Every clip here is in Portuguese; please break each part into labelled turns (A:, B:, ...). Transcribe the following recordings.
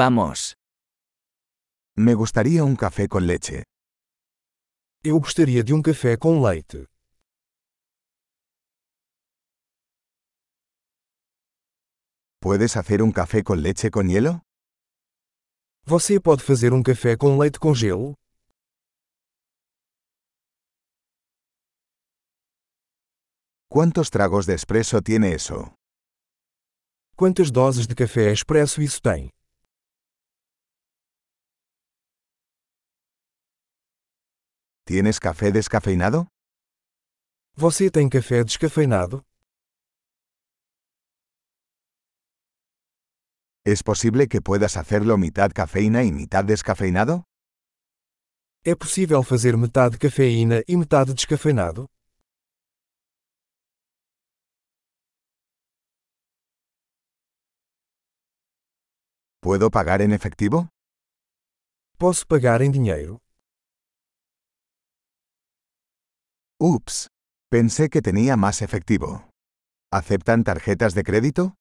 A: Vamos.
B: Me gustaría un café con leche.
C: Eu gostaria de um café com leite.
B: ¿Puedes hacer un café con leche con hielo?
C: Você pode fazer um café com leite com gelo?
B: ¿Cuántos tragos de espresso tiene eso?
C: Quantas doses de café expresso isso tem?
B: ¿Tienes café descafeinado?
C: Você tem café descafeinado?
B: ¿Es posible que puedas hacerlo mitad cafeína y mitad descafeinado?
C: É possível fazer metade cafeína e metade descafeinado?
B: ¿Puedo pagar en efectivo?
C: Posso pagar em dinheiro?
B: Ups. Pensé que tenía más efectivo. ¿Aceptan tarjetas de crédito?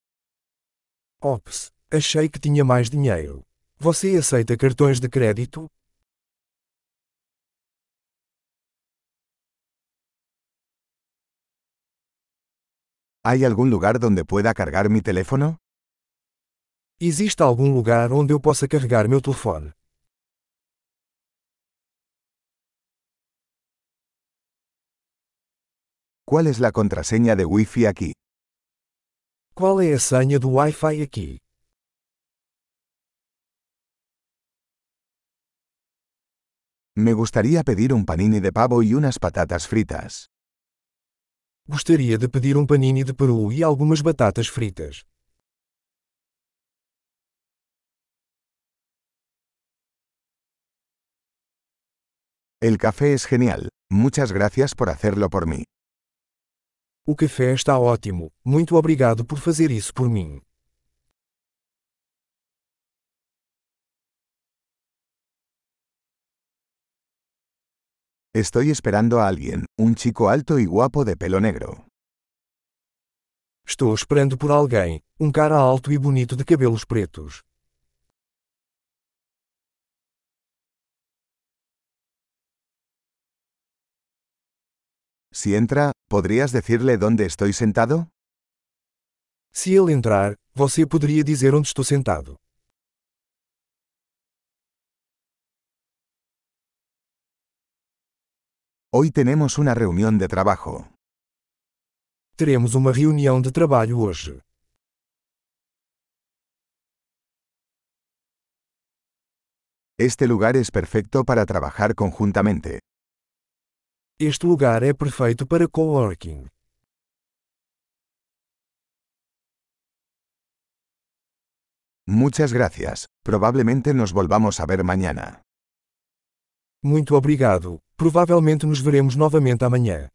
C: Ops, achei que tinha mais dinheiro. Você aceita cartões de crédito?
B: ¿Hay algún lugar donde pueda cargar mi teléfono?
C: Existe algum lugar onde eu possa carregar meu telefone?
B: ¿Cuál es la contraseña de Wi-Fi aquí?
C: Qual é a senha do Wi-Fi aqui?
B: Me gustaría pedir un panini de pavo y unas patatas fritas.
C: Gostaria de pedir um panini de peru e algumas batatas fritas.
B: El café es genial. Muchas gracias por hacerlo por mí.
C: O café está ótimo. Muito obrigado por fazer isso por mim.
B: Estoy esperando a alguien, un chico alto y guapo de pelo negro.
C: Estou esperando por alguém, um cara alto e bonito de cabelos pretos.
B: Si entra, ¿podrías decirle dónde estoy sentado?
C: Se ele entrar, você poderia dizer onde estou sentado.
B: Hoy tenemos una reunión de trabajo.
C: Teremos uma reunião de trabalho hoje.
B: Este lugar es perfecto para trabajar conjuntamente.
C: Este lugar é perfeito para coworking.
B: Muchas gracias. Probablemente nos volvamos a ver mañana.
C: Muito obrigado. Provavelmente nos veremos novamente amanhã.